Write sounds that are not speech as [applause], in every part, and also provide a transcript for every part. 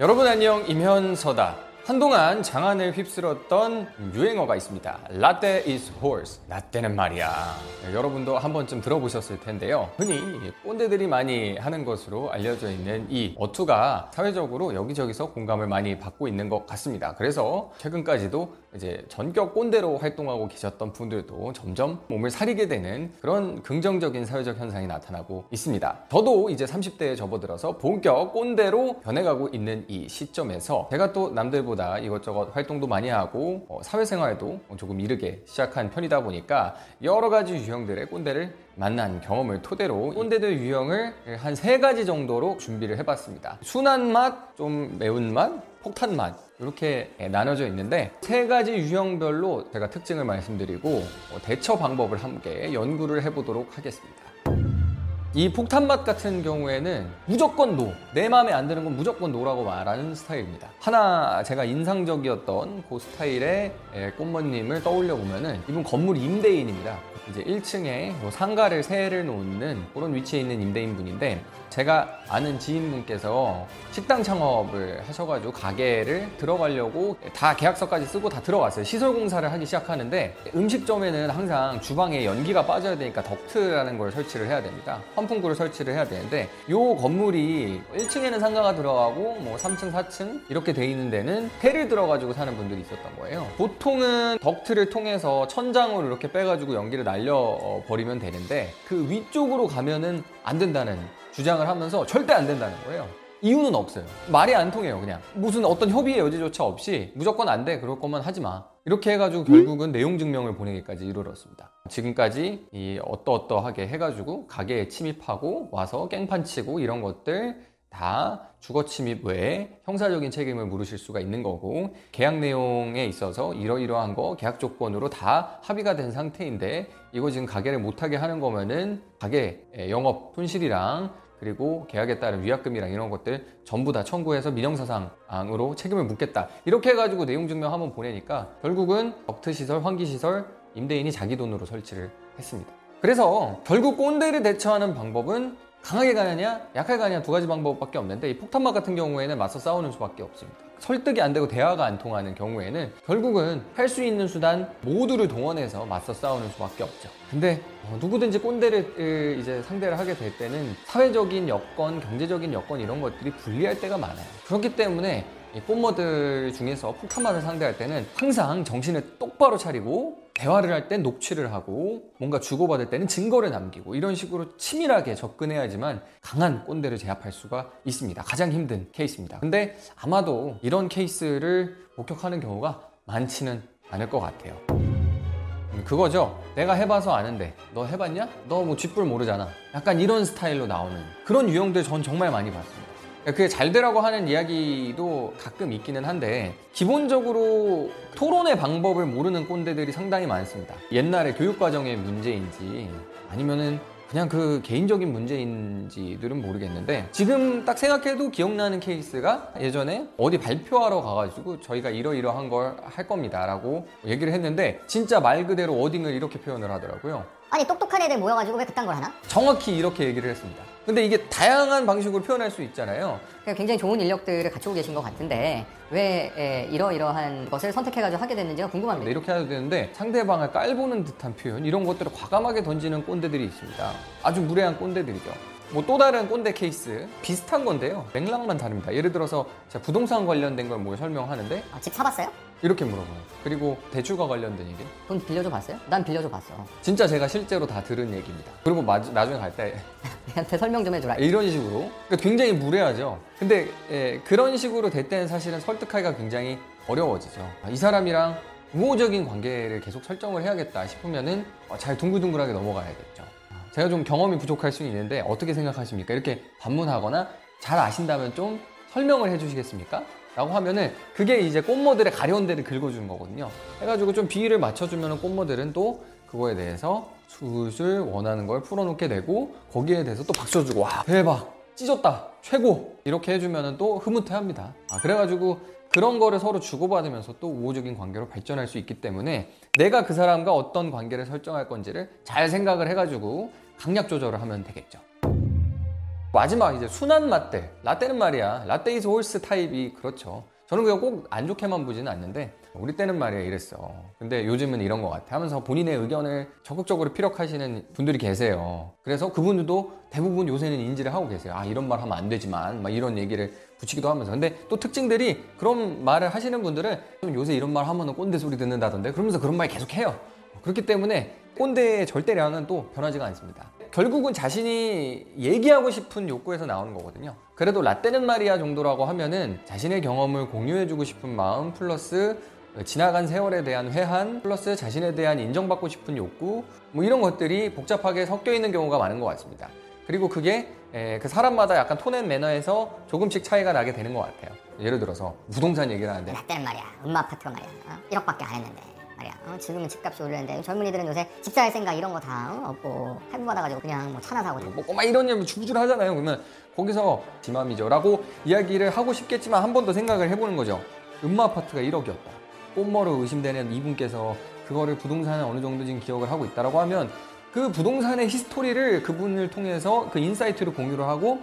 여러분 안녕 임현서다. 한동안 장안을 휩쓸었던 유행어가 있습니다. 라떼 is horse. 라떼는 말이야. 네, 여러분도 한 번쯤 들어보셨을 텐데요. 흔히 꼰대들이 많이 하는 것으로 알려져 있는 이 어투가 사회적으로 여기저기서 공감을 많이 받고 있는 것 같습니다. 그래서 최근까지도 이제 전격 꼰대로 활동하고 계셨던 분들도 점점 몸을 사리게 되는 그런 긍정적인 사회적 현상이 나타나고 있습니다. 저도 이제 30대에 접어들어서 본격 꼰대로 변해가고 있는 이 시점에서 제가 또 남들보다 이것저것 활동도 많이 하고 어, 사회생활도 조금 이르게 시작한 편이다 보니까 여러 가지 유형들의 꼰대를 만난 경험을 토대로 꼰대들 유형을 한 세 가지 정도로 준비를 해봤습니다. 순한 맛, 좀 매운 맛, 폭탄 맛 이렇게 나눠져 있는데 세 가지 유형별로 제가 특징을 말씀드리고 어, 대처 방법을 함께 연구를 해보도록 하겠습니다. 이 폭탄맛 같은 경우에는 무조건 no. 내 마음에 안 드는 건 무조건 no라고 말하는 스타일입니다. 하나 제가 인상적이었던 그 스타일의 꽃머님을 떠올려 보면은 이분 건물 임대인입니다. 이제 1층에 상가를 세를 놓는 그런 위치에 있는 임대인 분인데 제가 아는 지인분께서 식당 창업을 하셔가지고 가게를 들어가려고 다 계약서까지 쓰고 다 들어갔어요. 시설 공사를 하기 시작하는데 음식점에는 항상 주방에 연기가 빠져야 되니까 덕트라는 걸 설치를 해야 됩니다. 환풍구를 설치를 해야 되는데 이 건물이 1층에는 상가가 들어가고 뭐 3층, 4층 이렇게 돼 있는 데는 폐를 들어가지고 사는 분들이 있었던 거예요. 보통은 덕트를 통해서 천장으로 이렇게 빼가지고 연기를 날 려버리면 되는데 그 위쪽으로 가면은 안 된다는 주장을 하면서 절대 안 된다는 거예요. 이유는 없어요. 말이 안 통해요, 그냥. 무슨 어떤 협의의 여지조차 없이 무조건 안 돼, 그럴 것만 하지 마. 이렇게 해가지고 결국은 내용 증명을 보내기까지 이르렀습니다. 지금까지 이 어떠어떠하게 해가지고 가게에 침입하고 와서 깽판 치고 이런 것들 다 주거 침입 외에 형사적인 책임을 물으실 수가 있는 거고 계약 내용에 있어서 이러이러한 거 계약 조건으로 다 합의가 된 상태인데 이거 지금 가게를 못하게 하는 거면은 가게 영업 손실이랑 그리고 계약에 따른 위약금이랑 이런 것들 전부 다 청구해서 민형사상으로 책임을 묻겠다. 이렇게 해가지고 내용 증명 한번 보내니까 결국은 덕트시설, 환기시설, 임대인이 자기 돈으로 설치를 했습니다. 그래서 결국 꼰대를 대처하는 방법은 강하게 가느냐, 약하게 가느냐 두 가지 방법밖에 없는데 이 폭탄막 같은 경우에는 맞서 싸우는 수밖에 없습니다. 설득이 안 되고 대화가 안 통하는 경우에는 결국은 할 수 있는 수단 모두를 동원해서 맞서 싸우는 수밖에 없죠. 근데 어, 누구든지 꼰대를 이제 상대를 하게 될 때는 사회적인 여건, 경제적인 여건 이런 것들이 불리할 때가 많아요. 그렇기 때문에 이 꽃모들 중에서 폭탄만을 상대할 때는 항상 정신을 똑바로 차리고 대화를 할 땐 녹취를 하고 뭔가 주고받을 때는 증거를 남기고 이런 식으로 치밀하게 접근해야지만 강한 꼰대를 제압할 수가 있습니다. 가장 힘든 케이스입니다. 근데 아마도 이런 케이스를 목격하는 경우가 많지는 않을 것 같아요. 음, 그거죠. 내가 해봐서 아는데 너 해봤냐? 너 뭐 쥐뿔 모르잖아. 약간 이런 스타일로 나오는 그런 유형들 전 정말 많이 봤습니다. 그게 잘 되라고 하는 이야기도 가끔 있기는 한데 기본적으로 토론의 방법을 모르는 꼰대들이 상당히 많습니다. 옛날에 교육과정의 문제인지 아니면은 그냥 그 개인적인 문제인지들은 모르겠는데 지금 딱 생각해도 기억나는 케이스가 예전에 어디 발표하러 가가지고 저희가 이러이러한 걸 할 겁니다 라고 얘기를 했는데 진짜 말 그대로 워딩을 이렇게 표현을 하더라고요 아니 똑똑한 애들 모여가지고 왜 그딴 걸 하나? 정확히 이렇게 얘기를 했습니다 근데 이게 다양한 방식으로 표현할 수 있잖아요 굉장히 좋은 인력들을 갖추고 계신 것 같은데 왜 에, 이러이러한 것을 선택해가지고 하게 됐는지가 궁금합니다. 네, 이렇게 해야 되는데 상대방을 깔보는 듯한 표현 이런 것들을 과감하게 던지는 꼰대들이 있습니다. 아주 무례한 꼰대들이죠. 뭐 또 다른 꼰대 케이스 비슷한 건데요. 맥락만 다릅니다. 예를 들어서 제가 부동산 관련된 걸 뭐 설명하는데 아, 집 사봤어요? 이렇게 물어봐요. 그리고 대출과 관련된 얘기. 돈 빌려줘 봤어요? 난 빌려줘 봤어. 진짜 제가 실제로 다 들은 얘기입니다. 그리고 마, 나중에 갈때 [laughs] 얘한테 설명 좀 해주라. 이런 식으로 그러니까 굉장히 무례하죠. 근데 예, 그런 식으로 될 때는 사실은 설득하기가 굉장히 어려워지죠. 이 사람이랑 우호적인 관계를 계속 설정을 해야겠다 싶으면은 잘 둥글둥글하게 넘어가야겠죠. 제가 좀 경험이 부족할 수 있는데 어떻게 생각하십니까? 이렇게 반문하거나 잘 아신다면 좀 설명을 해주시겠습니까? 라고 하면은 그게 이제 꽃모델의 가려운 데를 긁어주는 거거든요. 해가지고 좀 비위를 맞춰주면 꽃모델은 또 그거에 대해서 술술 원하는 걸 풀어놓게 되고 거기에 대해서 또 박수 주고 와 대박 찢었다 최고 이렇게 해주면 또 흐뭇해합니다. 아, 그래가지고 그런 거를 서로 주고받으면서 또 우호적인 관계로 발전할 수 있기 때문에 내가 그 사람과 어떤 관계를 설정할 건지를 잘 생각을 해가지고 강약 조절을 하면 되겠죠. 마지막 이제 순한 라떼. 라떼는 말이야. 라떼 is horse 타입이 그렇죠. 저는 그거 꼭안 좋게만 보지는 않는데 우리 때는 말이야 이랬어. 근데 요즘은 이런 것 같아 하면서 본인의 의견을 적극적으로 피력하시는 분들이 계세요. 그래서 그분들도 대부분 요새는 인지를 하고 계세요. 아 이런 말 하면 안 되지만 막 이런 얘기를 붙이기도 하면서 근데 또 특징들이 그런 말을 하시는 분들은 좀 요새 이런 말 하면 꼰대 소리 듣는다던데 그러면서 그런 말 계속 해요. 그렇기 때문에 꼰대의 절대량은 또 변하지가 않습니다. 결국은 자신이 얘기하고 싶은 욕구에서 나오는 거거든요. 그래도 라떼는 말이야 정도라고 하면은 자신의 경험을 공유해주고 싶은 마음 플러스 지나간 세월에 대한 회한 플러스 자신에 대한 인정받고 싶은 욕구 뭐 이런 것들이 복잡하게 섞여 있는 경우가 많은 것 같습니다. 그리고 그게 에, 그 사람마다 약간 톤앤 매너에서 조금씩 차이가 나게 되는 것 같아요. 예를 들어서 부동산 얘기를 하는데 라떼는 말이야. 엄마 아파트가 말이야. 어? 1억밖에 안 했는데 말이야. 어? 지금은 집값이 오르는데 젊은이들은 요새 집 살 생각 이런 거 다 없고 할부 받아가지고 그냥 뭐 차나 사고 뭐 꼬마 이런 얘기 줄줄 하잖아요. 그러면 거기서 지맘이죠라고 이야기를 하고 싶겠지만 한 번 더 생각을 해보는 거죠. 음마 아파트가 1억이었다. 꽃머로 의심되는 이분께서 그거를 부동산에 어느 정도 지금 기억을 하고 있다라고 하면 그 부동산의 history를 그분을 통해서 그 insight를 공유를 하고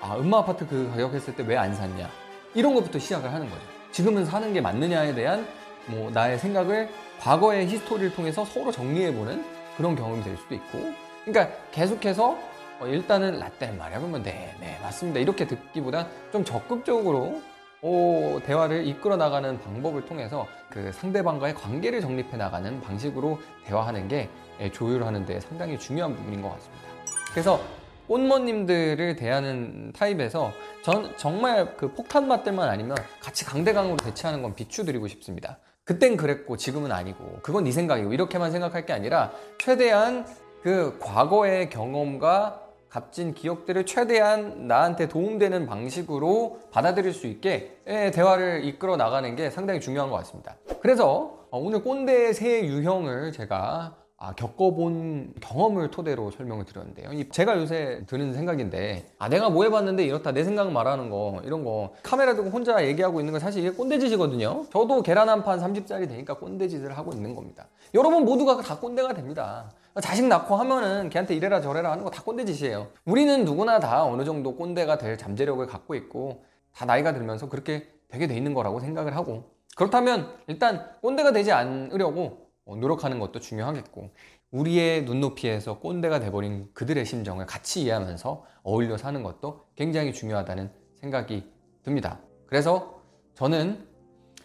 아 은마 아파트 그 가격 했을 때 왜 안 샀냐 이런 것부터 시작을 하는 거죠. 지금은 사는 게 맞느냐에 대한 뭐 나의 생각을 과거의 history를 통해서 서로 정리해보는 그런 경험이 될 수도 있고 그러니까 계속해서 어, 일단은 라떼는 말이야 그러면 네, 네 맞습니다 이렇게 듣기보다 좀 적극적으로 어, 대화를 이끌어 나가는 방법을 통해서 그 상대방과의 관계를 정립해 나가는 방식으로 대화하는 게 예, 조율하는 데 상당히 중요한 부분인 것 같습니다. 그래서 꽃머님들을 대하는 타입에서 전 정말 그 폭탄 맛들만 아니면 같이 강대강으로 대치하는 건 비추드리고 싶습니다. 그땐 그랬고 지금은 아니고 그건 네 생각이고 이렇게만 생각할 게 아니라 최대한 그 과거의 경험과 값진 기억들을 최대한 나한테 도움되는 방식으로 받아들일 수 있게 예, 대화를 이끌어 나가는 게 상당히 중요한 것 같습니다. 그래서 어, 오늘 꼰대의 새 유형을 제가 아, 겪어본 경험을 토대로 설명을 드렸는데요. 이 제가 요새 드는 생각인데, 아, 내가 뭐 해봤는데 이렇다, 내 생각 말하는 거, 이런 거, 카메라 두고 혼자 얘기하고 있는 건 사실 이게 꼰대짓이거든요. 저도 계란 한 판 30짜리 되니까 꼰대짓을 하고 있는 겁니다. 여러분 모두가 다 꼰대가 됩니다. 자식 낳고 하면은 걔한테 이래라 저래라 하는 거 다 꼰대짓이에요. 우리는 누구나 다 어느 정도 꼰대가 될 잠재력을 갖고 있고, 다 나이가 들면서 그렇게 되게 돼 있는 거라고 생각을 하고, 그렇다면 일단 꼰대가 되지 않으려고 어, 노력하는 것도 중요하겠고 우리의 눈높이에서 꼰대가 돼버린 그들의 심정을 같이 이해하면서 어울려 사는 것도 굉장히 중요하다는 생각이 듭니다. 그래서 저는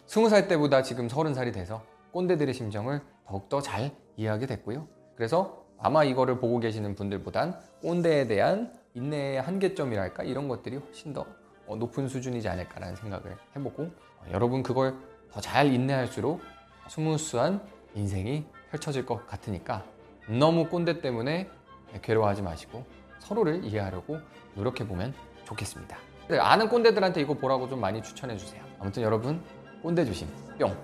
스무 살 때보다 지금 서른 살이 돼서 꼰대들의 심정을 더욱더 잘 이해하게 됐고요. 그래서 아마 이거를 보고 계시는 분들보단 꼰대에 대한 인내의 한계점이랄까 이런 것들이 훨씬 더 어, 높은 수준이지 않을까라는 생각을 해보고 어, 여러분 그걸 더 잘 인내할수록 스무스한 인생이 펼쳐질 것 같으니까 너무 꼰대 때문에 괴로워하지 마시고 서로를 이해하려고 노력해보면 좋겠습니다. 아는 꼰대들한테 이거 보라고 좀 많이 추천해주세요. 아무튼 여러분 꼰대 조심 뿅!